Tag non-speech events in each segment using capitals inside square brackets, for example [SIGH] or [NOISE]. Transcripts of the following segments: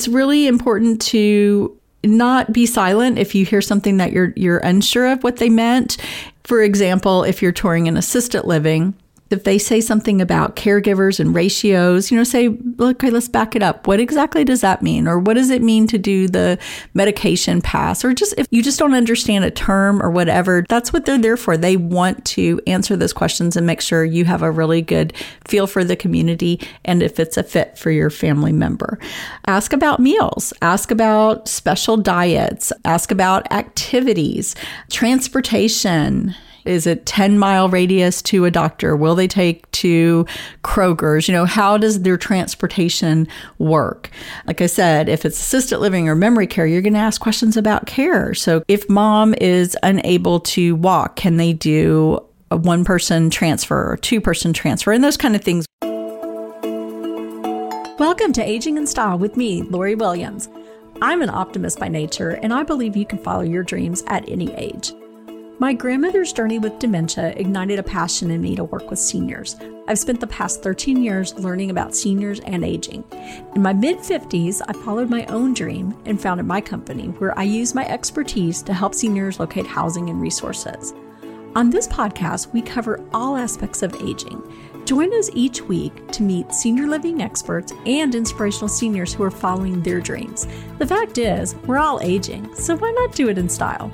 It's really important to not be silent if you hear something that you're you're unsure of what they meant. For example, if you're touring an assisted living, if they say something about caregivers and ratios, you know, say, okay, let's back it up. What exactly does that mean? Or what does it mean to do the medication pass? Or just if you just don't understand a term or whatever, that's what they're there for. They want to answer those questions and make sure you have a really good feel for the community and if it's a fit for your family member. Ask about meals, ask about special diets, ask about activities, transportation is it 10 mile radius to a doctor? Will they take to Kroger's? You know, how does their transportation work? Like I said, if it's assisted living or memory care, you're going to ask questions about care. So if mom is unable to walk, can they do a one person transfer or two person transfer and those kind of things? Welcome to Aging in Style with me, Lori Williams. I'm an optimist by nature, and I believe you can follow your dreams at any age. My grandmother's journey with dementia ignited a passion in me to work with seniors. I've spent the past 13 years learning about seniors and aging. In my mid 50s, I followed my own dream and founded my company where I use my expertise to help seniors locate housing and resources. On this podcast, we cover all aspects of aging. Join us each week to meet senior living experts and inspirational seniors who are following their dreams. The fact is, we're all aging, so why not do it in style?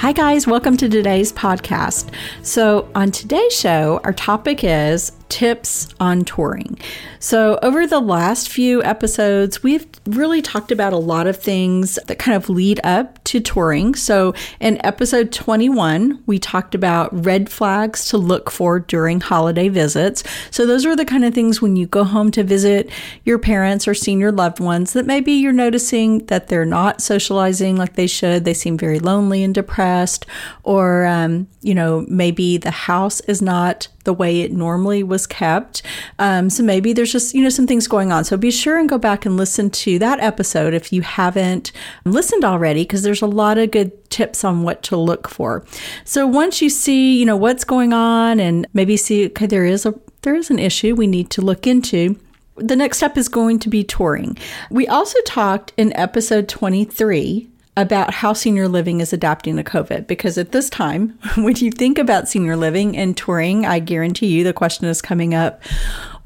Hi, guys. Welcome to today's podcast. So, on today's show, our topic is tips on touring. So, over the last few episodes, we've really talked about a lot of things that kind of lead up to touring. So, in episode 21, we talked about red flags to look for during holiday visits. So, those are the kind of things when you go home to visit your parents or senior loved ones that maybe you're noticing that they're not socializing like they should. They seem very lonely and depressed, or, um, you know, maybe the house is not the way it normally was kept. Um, so maybe there's just, you know, some things going on. So be sure and go back and listen to that episode if you haven't listened already, because there's a lot of good tips on what to look for. So once you see, you know, what's going on and maybe see, okay, there is a, there is an issue we need to look into the next step is going to be touring. We also talked in episode 23 about how senior living is adapting to COVID. Because at this time, [LAUGHS] when you think about senior living and touring, I guarantee you the question is coming up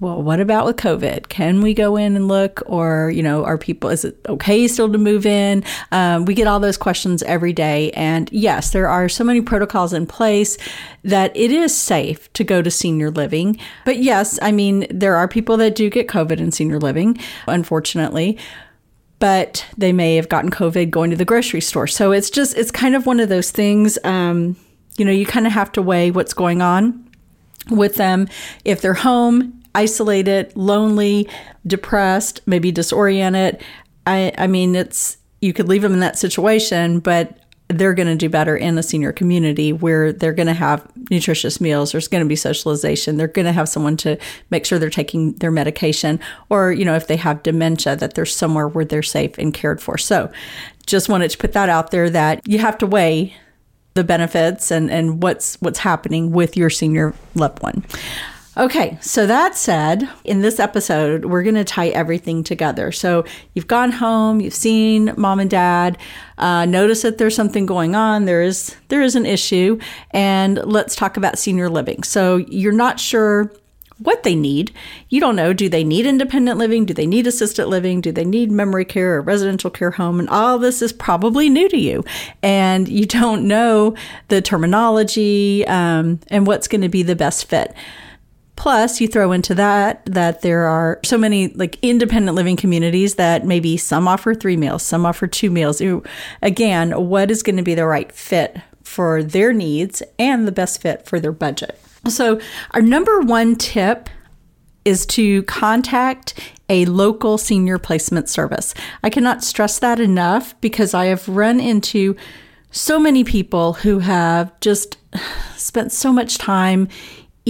well, what about with COVID? Can we go in and look? Or, you know, are people, is it okay still to move in? Um, we get all those questions every day. And yes, there are so many protocols in place that it is safe to go to senior living. But yes, I mean, there are people that do get COVID in senior living, unfortunately but they may have gotten COVID going to the grocery store. So it's just, it's kind of one of those things. Um, you know, you kind of have to weigh what's going on with them. If they're home, isolated, lonely, depressed, maybe disoriented, I, I mean, it's, you could leave them in that situation, but they're going to do better in the senior community where they're going to have nutritious meals. There's going to be socialization. They're going to have someone to make sure they're taking their medication, or, you know, if they have dementia, that they're somewhere where they're safe and cared for. So just wanted to put that out there that you have to weigh the benefits and, and what's what's happening with your senior loved one. Okay, so that said, in this episode, we're going to tie everything together. So you've gone home, you've seen mom and dad, uh, notice that there's something going on. There is there is an issue, and let's talk about senior living. So you're not sure what they need. You don't know. Do they need independent living? Do they need assisted living? Do they need memory care or residential care home? And all this is probably new to you. And you don't know the terminology um, and what's going to be the best fit. Plus, you throw into that that there are so many like independent living communities that maybe some offer three meals, some offer two meals. Again, what is going to be the right fit for their needs and the best fit for their budget? So, our number one tip is to contact a local senior placement service. I cannot stress that enough because I have run into so many people who have just [SIGHS] spent so much time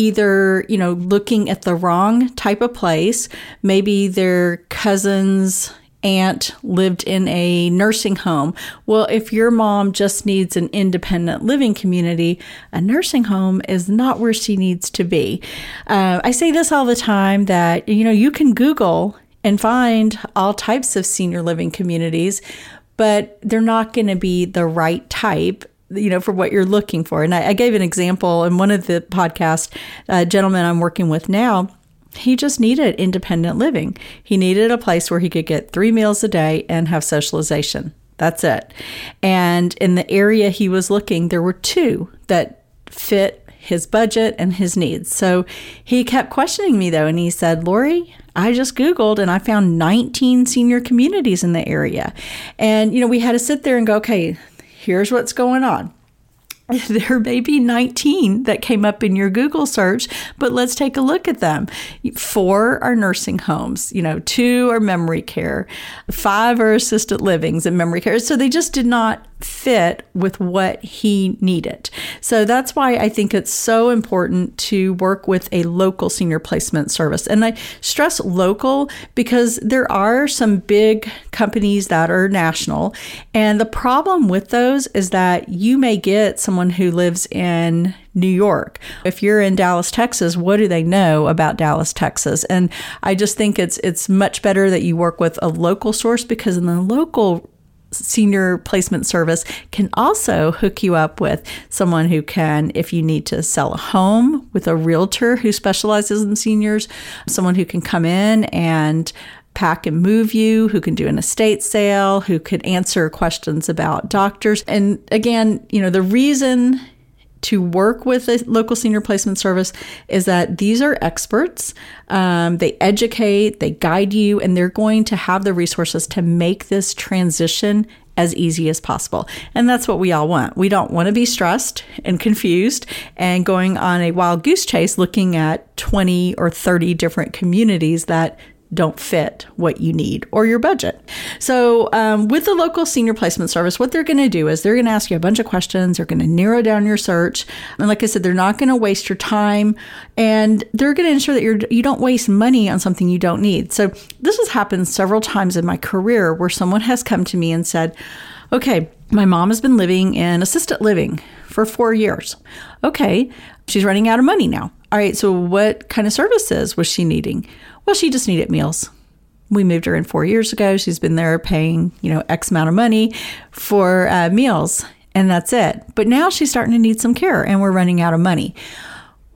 either, you know, looking at the wrong type of place. Maybe their cousin's aunt lived in a nursing home. Well, if your mom just needs an independent living community, a nursing home is not where she needs to be. Uh, I say this all the time that, you know, you can Google and find all types of senior living communities, but they're not going to be the right type you know, for what you're looking for. And I, I gave an example in one of the podcast a uh, gentleman I'm working with now, he just needed independent living. He needed a place where he could get three meals a day and have socialization. That's it. And in the area he was looking, there were two that fit his budget and his needs. So he kept questioning me though, and he said, Lori, I just Googled and I found 19 senior communities in the area. And, you know, we had to sit there and go, okay, here's what's going on. [LAUGHS] there may be 19 that came up in your Google search, but let's take a look at them. Four are nursing homes, you know, two are memory care, five are assisted livings and memory care. So they just did not fit with what he needed. So that's why I think it's so important to work with a local senior placement service. And I stress local because there are some big companies that are national. And the problem with those is that you may get someone who lives in New York. If you're in Dallas, Texas, what do they know about Dallas, Texas? And I just think it's it's much better that you work with a local source because in the local senior placement service can also hook you up with someone who can, if you need to sell a home, with a realtor who specializes in seniors, someone who can come in and pack and move you, who can do an estate sale, who could answer questions about doctors. And again, you know, the reason to work with a local senior placement service is that these are experts. Um, they educate, they guide you, and they're going to have the resources to make this transition as easy as possible. And that's what we all want. We don't want to be stressed and confused and going on a wild goose chase looking at 20 or 30 different communities that don't fit what you need or your budget. So, um, with the local senior placement service, what they're going to do is they're going to ask you a bunch of questions. They're going to narrow down your search, and like I said, they're not going to waste your time, and they're going to ensure that you're you don't waste money on something you don't need. So, this has happened several times in my career where someone has come to me and said, "Okay, my mom has been living in assisted living for four years. Okay, she's running out of money now." All right, so what kind of services was she needing? Well, she just needed meals. We moved her in four years ago. She's been there paying, you know, X amount of money for uh, meals, and that's it. But now she's starting to need some care, and we're running out of money.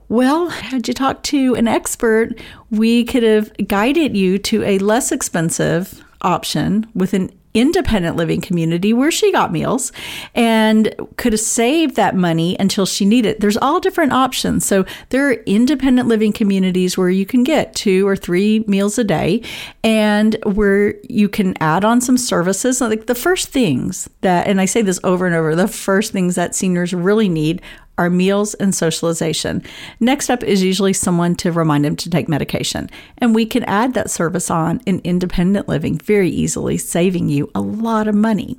Well, had you talked to an expert, we could have guided you to a less expensive option with an independent living community where she got meals and could have saved that money until she needed. There's all different options. So there are independent living communities where you can get two or three meals a day and where you can add on some services. Like the first things that, and I say this over and over, the first things that seniors really need are meals and socialization. Next up is usually someone to remind them to take medication. And we can add that service on in independent living very easily, saving you a lot of money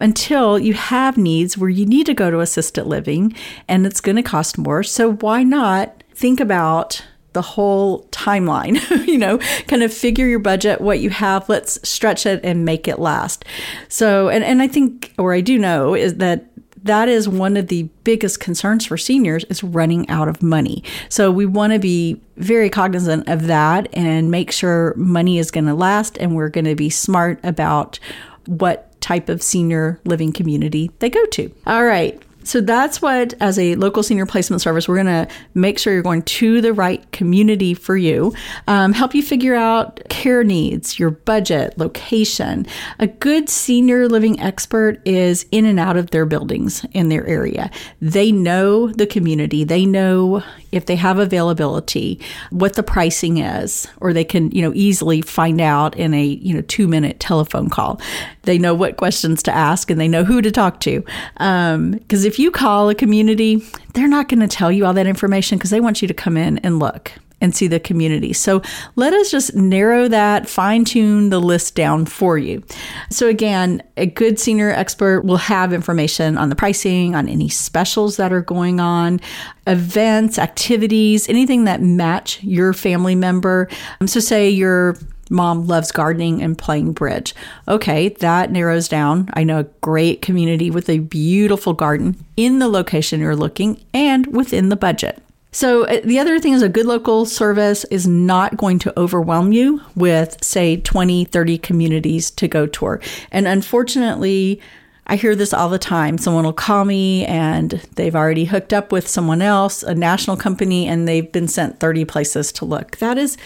until you have needs where you need to go to assisted living and it's going to cost more. So why not think about the whole timeline, [LAUGHS] you know, kind of figure your budget, what you have, let's stretch it and make it last. So, and, and I think, or I do know, is that that is one of the biggest concerns for seniors is running out of money. So we want to be very cognizant of that and make sure money is going to last and we're going to be smart about what type of senior living community they go to. All right. So that's what, as a local senior placement service, we're going to make sure you're going to the right community for you, um, help you figure out care needs, your budget, location. A good senior living expert is in and out of their buildings in their area. They know the community, they know if they have availability, what the pricing is, or they can, you know, easily find out in a, you know, two minute telephone call. They know what questions to ask and they know who to talk to. Because um, if you call a community, they're not going to tell you all that information because they want you to come in and look and see the community. So let us just narrow that, fine tune the list down for you. So, again, a good senior expert will have information on the pricing, on any specials that are going on, events, activities, anything that match your family member. Um, so, say your mom loves gardening and playing bridge. Okay, that narrows down. I know a great community with a beautiful garden in the location you're looking and within the budget. So, uh, the other thing is a good local service is not going to overwhelm you with, say, 20, 30 communities to go tour. And unfortunately, I hear this all the time. Someone will call me and they've already hooked up with someone else, a national company, and they've been sent 30 places to look. That is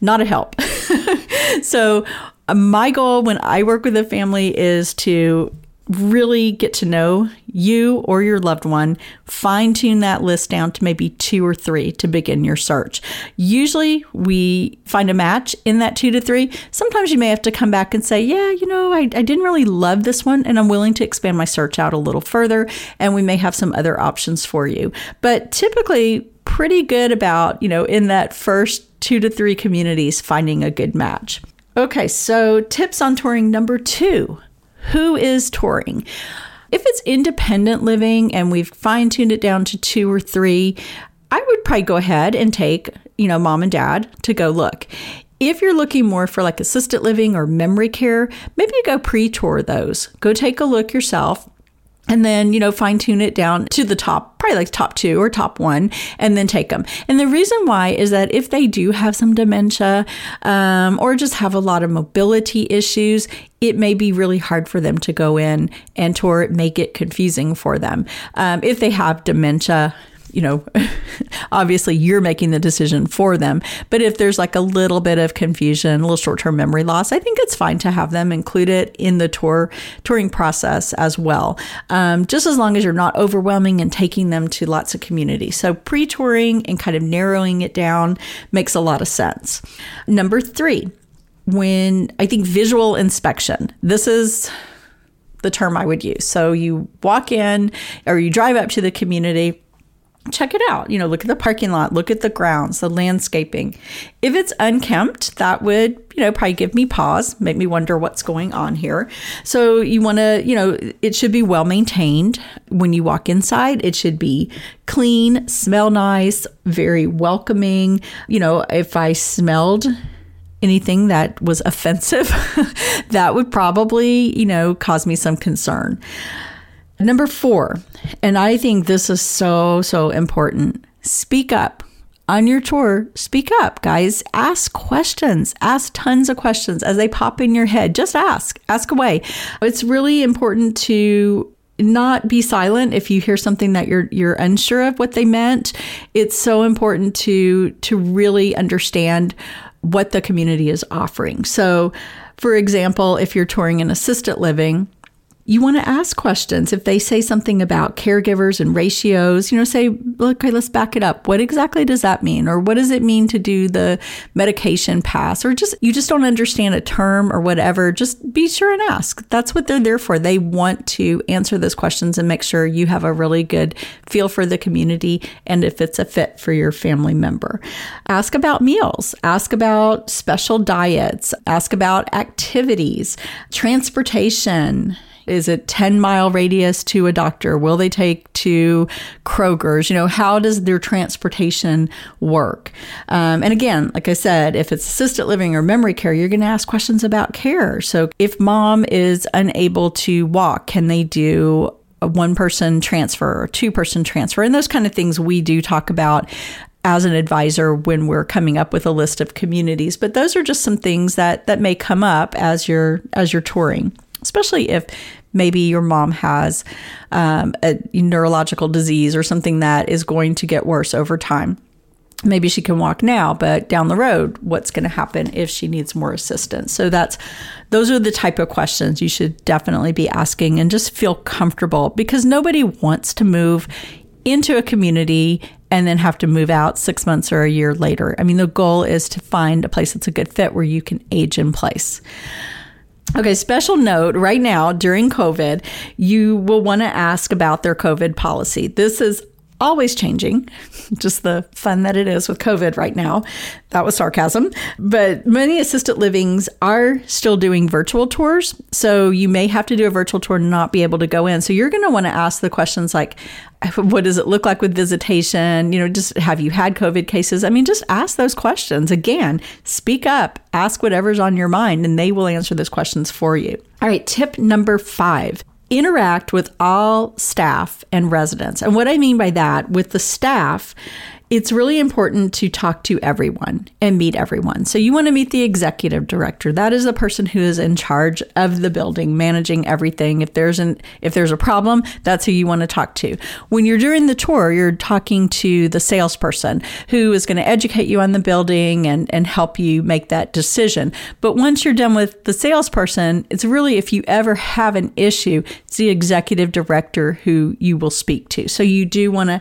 not a help. [LAUGHS] [LAUGHS] so, uh, my goal when I work with a family is to really get to know you or your loved one, fine tune that list down to maybe two or three to begin your search. Usually we find a match in that two to three. Sometimes you may have to come back and say, yeah, you know, I, I didn't really love this one and I'm willing to expand my search out a little further. And we may have some other options for you. But typically, pretty good about, you know, in that first two to three communities, finding a good match. Okay, so tips on touring number two who is touring? If it's independent living and we've fine tuned it down to two or three, I would probably go ahead and take, you know, mom and dad to go look. If you're looking more for like assisted living or memory care, maybe go pre tour those. Go take a look yourself and then you know fine tune it down to the top probably like top two or top one and then take them and the reason why is that if they do have some dementia um, or just have a lot of mobility issues it may be really hard for them to go in and tour make it confusing for them. Um, if they have dementia you know, [LAUGHS] obviously you're making the decision for them. But if there's like a little bit of confusion, a little short term memory loss, I think it's fine to have them include it in the tour touring process as well. Um, just as long as you're not overwhelming and taking them to lots of community. So pre touring and kind of narrowing it down makes a lot of sense. Number three, when I think visual inspection, this is the term I would use. So you walk in or you drive up to the community check it out. You know, look at the parking lot, look at the grounds, the landscaping. If it's unkempt, that would, you know, probably give me pause, make me wonder what's going on here. So you want to, you know, it should be well maintained. When you walk inside, it should be clean, smell nice, very welcoming. You know, if I smelled anything that was offensive, [LAUGHS] that would probably, you know, cause me some concern. Number four, and I think this is so, so important speak up. On your tour, speak up, guys. Ask questions. Ask tons of questions as they pop in your head. Just ask, ask away. It's really important to not be silent if you hear something that you're you're unsure of what they meant. It's so important to to really understand what the community is offering. So, for example, if you're touring an assisted living, you want to ask questions. If they say something about caregivers and ratios, you know, say, okay, let's back it up. What exactly does that mean? Or what does it mean to do the medication pass? Or just, you just don't understand a term or whatever. Just be sure and ask. That's what they're there for. They want to answer those questions and make sure you have a really good feel for the community and if it's a fit for your family member. Ask about meals. Ask about special diets. Ask about activities, transportation is it 10 mile radius to a doctor? Will they take to Kroger's? You know, how does their transportation work? Um, and again, like I said, if it's assisted living or memory care, you're going to ask questions about care. So if mom is unable to walk, can they do a one person transfer or two person transfer? And those kind of things we do talk about as an advisor when we're coming up with a list of communities but those are just some things that that may come up as you're as you're touring especially if maybe your mom has um, a neurological disease or something that is going to get worse over time. Maybe she can walk now, but down the road, what's going to happen if she needs more assistance? So that's those are the type of questions you should definitely be asking and just feel comfortable because nobody wants to move into a community and then have to move out six months or a year later. I mean, the goal is to find a place that's a good fit where you can age in place. Okay, special note right now during COVID, you will want to ask about their COVID policy. This is always changing, [LAUGHS] just the fun that it is with COVID right now. That was sarcasm. But many assisted livings are still doing virtual tours. So you may have to do a virtual tour and not be able to go in. So you're going to want to ask the questions like, [LAUGHS] what does it look like with visitation? You know, just have you had COVID cases? I mean, just ask those questions. Again, speak up, ask whatever's on your mind, and they will answer those questions for you. All right, tip number five interact with all staff and residents. And what I mean by that, with the staff, it's really important to talk to everyone and meet everyone. So you want to meet the executive director. That is the person who is in charge of the building, managing everything. If there's an if there's a problem, that's who you want to talk to. When you're doing the tour, you're talking to the salesperson who is going to educate you on the building and and help you make that decision. But once you're done with the salesperson, it's really if you ever have an issue, it's the executive director who you will speak to. So you do want to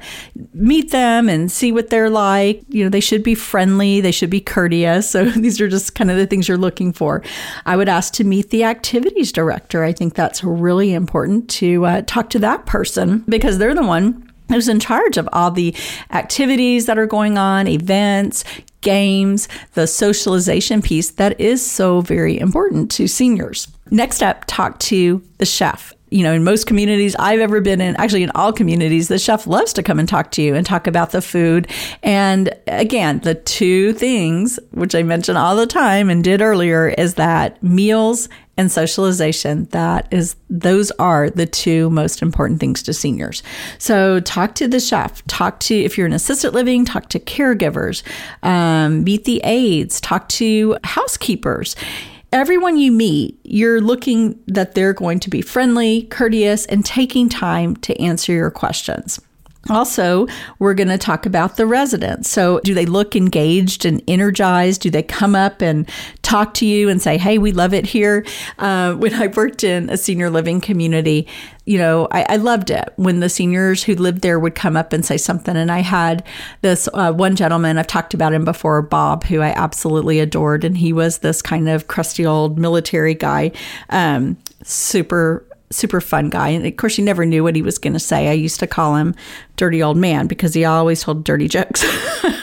meet them and see what what they're like. You know, they should be friendly, they should be courteous. So [LAUGHS] these are just kind of the things you're looking for. I would ask to meet the activities director. I think that's really important to uh, talk to that person because they're the one who's in charge of all the activities that are going on, events, games, the socialization piece that is so very important to seniors. Next up, talk to the chef you know, in most communities I've ever been in, actually in all communities, the chef loves to come and talk to you and talk about the food. And again, the two things, which I mention all the time and did earlier, is that meals and socialization. That is, those are the two most important things to seniors. So talk to the chef, talk to, if you're in assisted living, talk to caregivers, um, meet the aides, talk to housekeepers everyone you meet, you're looking that they're going to be friendly, courteous, and taking time to answer your questions. Also, we're going to talk about the residents. So, do they look engaged and energized? Do they come up and talk to you and say, Hey, we love it here? Uh, [LAUGHS] when I worked in a senior living community, you know, I, I, loved it when the seniors who lived there would come up and say something. And I had this uh, one gentleman, I've talked about him before, Bob, who I absolutely adored. And he was this kind of crusty old military guy, um, super super fun guy. And of course, you never knew what he was going to say. I used to call him dirty old man because he always told dirty jokes. [LAUGHS]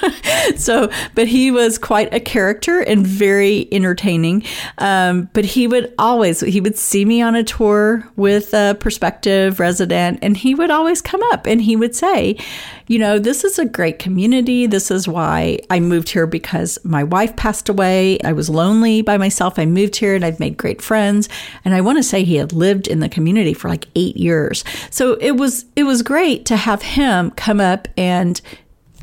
[LAUGHS] so, but he was quite a character and very entertaining. Um, but he would always, he would see me on a tour with a prospective resident and he would always come up and he would say, you know, this is a great community. This is why I moved here because my wife passed away. I was lonely by myself. I moved here and I've made great friends. And I want to say he had lived in the community for like eight years. So it was, it was great to have him come up and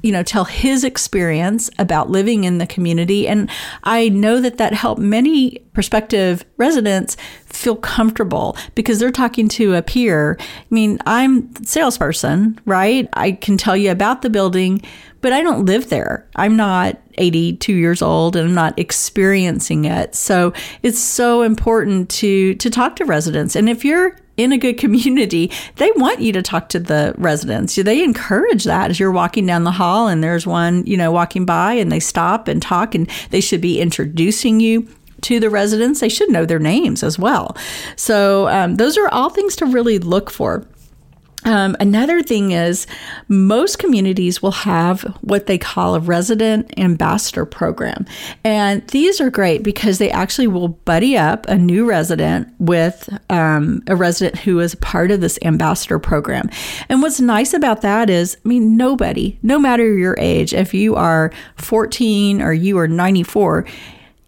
you know, tell his experience about living in the community. And I know that that helped many prospective residents feel comfortable because they're talking to a peer. I mean, I'm salesperson, right? I can tell you about the building, but I don't live there. I'm not 82 years old and I'm not experiencing it. So it's so important to to talk to residents. And if you're in a good community, they want you to talk to the residents. They encourage that as you're walking down the hall and there's one, you know, walking by and they stop and talk and they should be introducing you to the residents. They should know their names as well. So, um, those are all things to really look for. Um, another thing is most communities will have what they call a resident ambassador program. And these are great because they actually will buddy up a new resident with um, a resident who is part of this ambassador program. And what's nice about that is, I mean, nobody, no matter your age, if you are 14 or you are 94,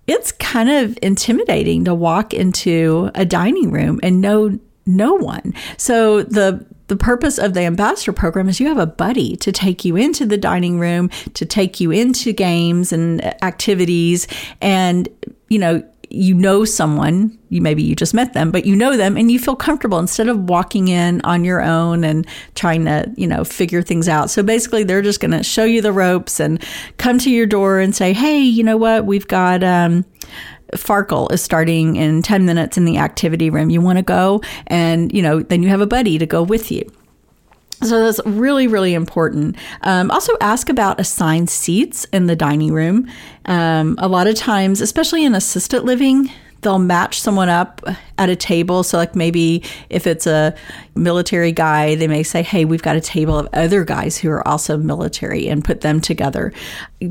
it's kind of intimidating to walk into a dining room and know no one. So the the purpose of the ambassador program is you have a buddy to take you into the dining room, to take you into games and activities and you know, you know someone, you maybe you just met them, but you know them and you feel comfortable instead of walking in on your own and trying to, you know, figure things out. So basically they're just going to show you the ropes and come to your door and say, "Hey, you know what? We've got um Farkle is starting in 10 minutes in the activity room. You want to go and, you know, then you have a buddy to go with you. So that's really, really important. Um, also, ask about assigned seats in the dining room. Um, a lot of times, especially in assisted living, they'll match someone up at a table. So, like maybe if it's a military guy, they may say, Hey, we've got a table of other guys who are also military and put them together.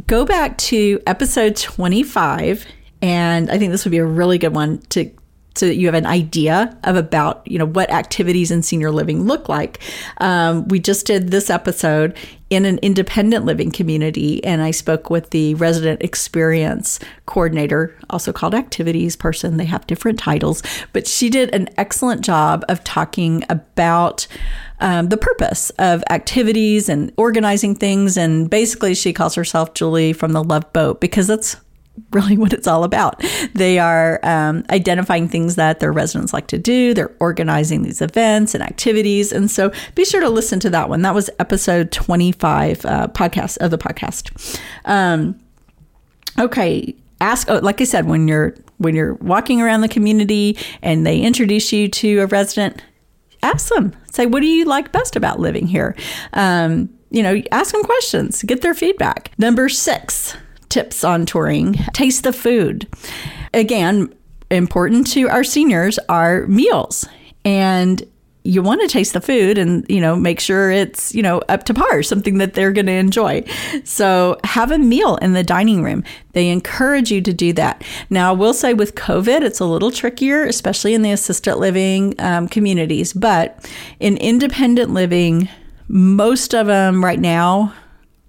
Go back to episode 25 and I think this would be a really good one to so that you have an idea of about you know what activities in senior living look like. Um, we just did this episode in an independent living community, and I spoke with the resident experience coordinator, also called activities person. They have different titles, but she did an excellent job of talking about. Um, the purpose of activities and organizing things. And basically, she calls herself Julie from the Love Boat because that's [LAUGHS] really what it's all about. They are um, identifying things that their residents like to do. They're organizing these events and activities. And so be sure to listen to that one. That was episode 25 uh, podcast of the podcast. Um, okay. Ask, oh, like I said, when you're when you're walking around the community and they introduce you to a resident, ask them. Say, what do you like best about living here? Um, you know, ask them questions, get their feedback. Number six, tips on touring. Taste the food. Again, important to our seniors are meals. And you want to taste the food and you know make sure it's you know up to par something that they're going to enjoy. So have a meal in the dining room. They encourage you to do that. Now i will say with covid it's a little trickier especially in the assisted living um, communities. But in independent living most of them right now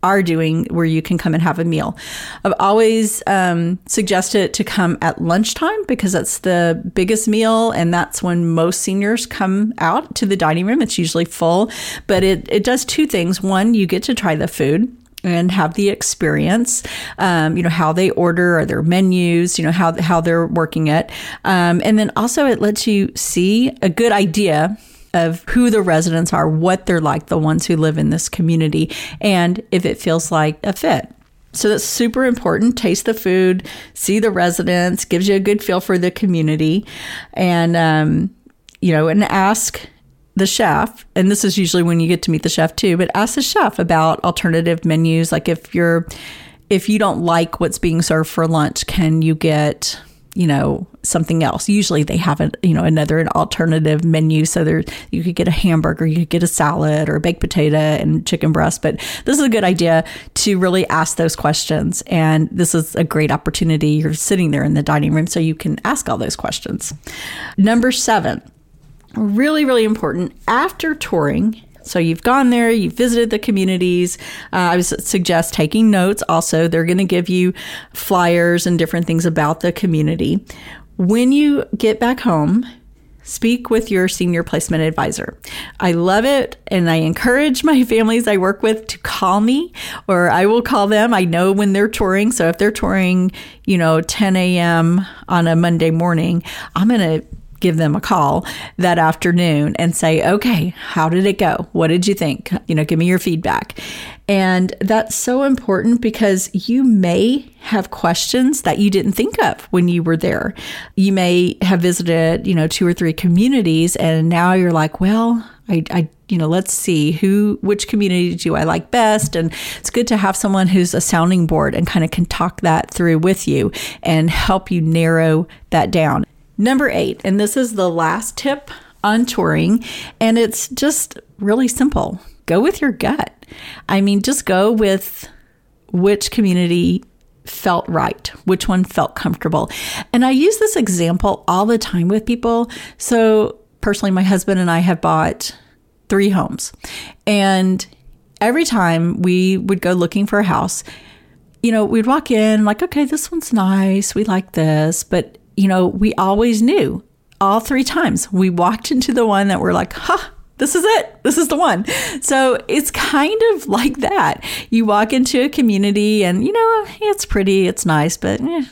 are doing where you can come and have a meal. I've always um, suggested to come at lunchtime because that's the biggest meal and that's when most seniors come out to the dining room. It's usually full, but it, it does two things. One, you get to try the food and have the experience, um, you know, how they order or their menus, you know, how, how they're working it. Um, and then also it lets you see a good idea of who the residents are, what they're like, the ones who live in this community, and if it feels like a fit. So that's super important. Taste the food, see the residents, gives you a good feel for the community, and um, you know, and ask the chef. And this is usually when you get to meet the chef too. But ask the chef about alternative menus. Like if you're if you don't like what's being served for lunch, can you get you know something else. Usually they have a you know another an alternative menu. So there you could get a hamburger you could get a salad or a baked potato and chicken breast. But this is a good idea to really ask those questions. And this is a great opportunity. You're sitting there in the dining room so you can ask all those questions. Number seven really really important. After touring so you've gone there, you've visited the communities. Uh, I would suggest taking notes. Also, they're going to give you flyers and different things about the community. When you get back home, speak with your senior placement advisor. I love it and I encourage my [LAUGHS] families I work with to call me or I will call them. I know when they're touring. So if they're touring, you know, 10 a.m. on a Monday morning, I'm going to give them a call that afternoon and say, okay, how did it go? What did you think? You know, give me your feedback. And that's so important because you may have questions that you didn't think of when you were there. You may have visited, you know, two or three communities and now you're like, well, I, I you know, let's see who, which community do I like best? And it's good to have someone who's a sounding board and kind of can talk that through with you and help you narrow that down. Number eight, and this is the last tip on touring, and it's just really simple go with your gut. I mean, just go with which community felt right, which one felt comfortable. And I use this example all the time with people. So, personally, my husband and I have bought three homes. And every time we would go looking for a house, you know, we'd walk in like, okay, this one's nice. We like this. But you know, we always knew all three times we walked into the one that we're like, huh, this is it. This is the one. So it's kind of like that. You walk into a community and, you know, it's pretty, it's nice, but eh,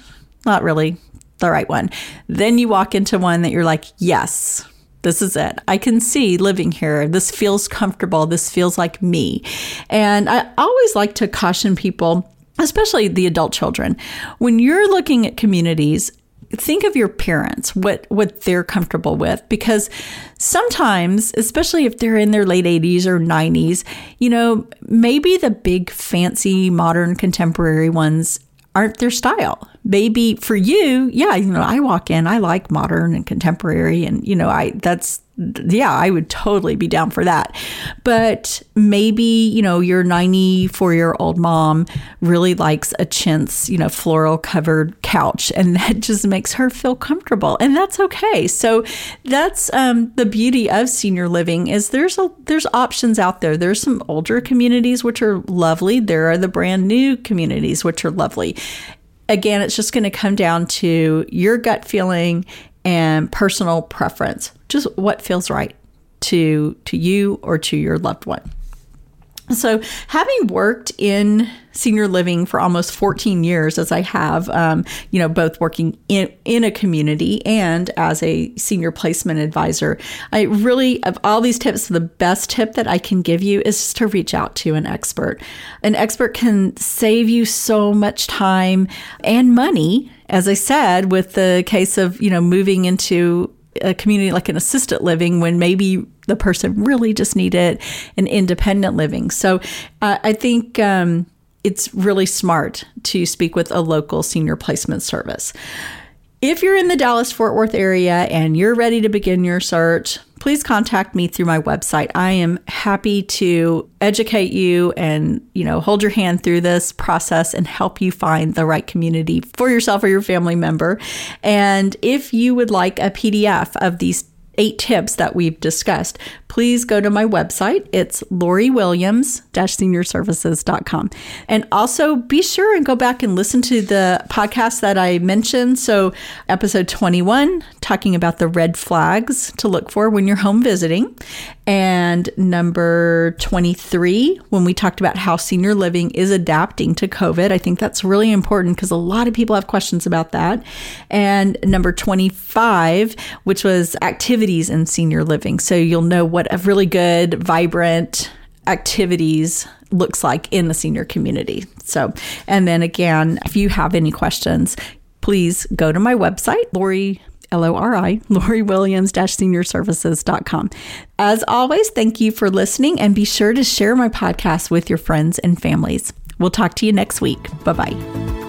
not really the right one. Then you walk into one that you're like, yes, this is it. I can see living here. This feels comfortable. This feels like me. And I always like to caution people, especially the adult children, when you're looking at communities, think of your parents what what they're comfortable with because sometimes especially if they're in their late 80s or 90s you know maybe the big fancy modern contemporary ones aren't their style. Maybe for you, yeah, you know, I walk in, I like modern and contemporary, and you know, I that's yeah, I would totally be down for that. But maybe, you know, your 94 year old mom really likes a chintz, you know, floral covered couch, and [LAUGHS] that just makes her feel comfortable. And that's okay. So that's um, the beauty of senior living is there's a there's options out there. There's some older communities which are lovely. There are the brand new communities which are lovely. Again, it's just going to come down to your gut feeling and personal preference, just what feels right to to you or to your loved one. So, having worked in senior living for almost 14 years, as I have, um, you know, both working in, in a community and as a senior placement advisor, I really, of all these tips, the best tip that I can give you is to reach out to an expert. An expert can save you so much time and money. As I said, with the case of, you know, moving into a community like an assisted living when maybe the person really just needed an independent living. So uh, I think um, it's really smart to speak with a local senior placement service. If you're in the Dallas Fort Worth area and you're ready to begin your search, please contact me through my website. I am happy to educate you and, you know, hold your hand through this process and help you find the right community for yourself or your family member. And if you would like a PDF of these eight tips that we've discussed, please go to my website. It's loriwilliams-seniorservices.com. And also be sure and go back and listen to the podcast that I mentioned. So episode 21, talking about the red flags to look for when you're home visiting. And number 23, when we talked about how senior living is adapting to COVID. I think that's really important because a lot of people have questions about that. And number 25, which was activities in senior living. So you'll know what a really good, vibrant activities looks like in the senior community. So, and then again, if you have any questions, please go to my website, Lori L O R I, Lori Williams Senior seniorservices.com. As always, thank you for listening and be sure to share my podcast with your friends and families. We'll talk to you next week. Bye bye.